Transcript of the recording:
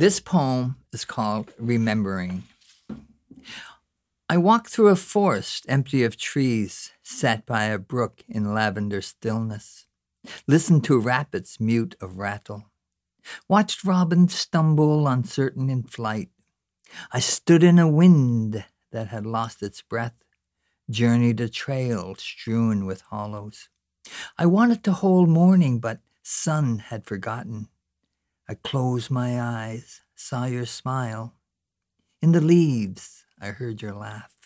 This poem is called Remembering. I walked through a forest empty of trees, sat by a brook in lavender stillness, listened to rapids mute of rattle, watched robins stumble uncertain in flight. I stood in a wind that had lost its breath, journeyed a trail strewn with hollows. I wanted to hold morning, but sun had forgotten. I closed my eyes, saw your smile. In the leaves, I heard your laugh.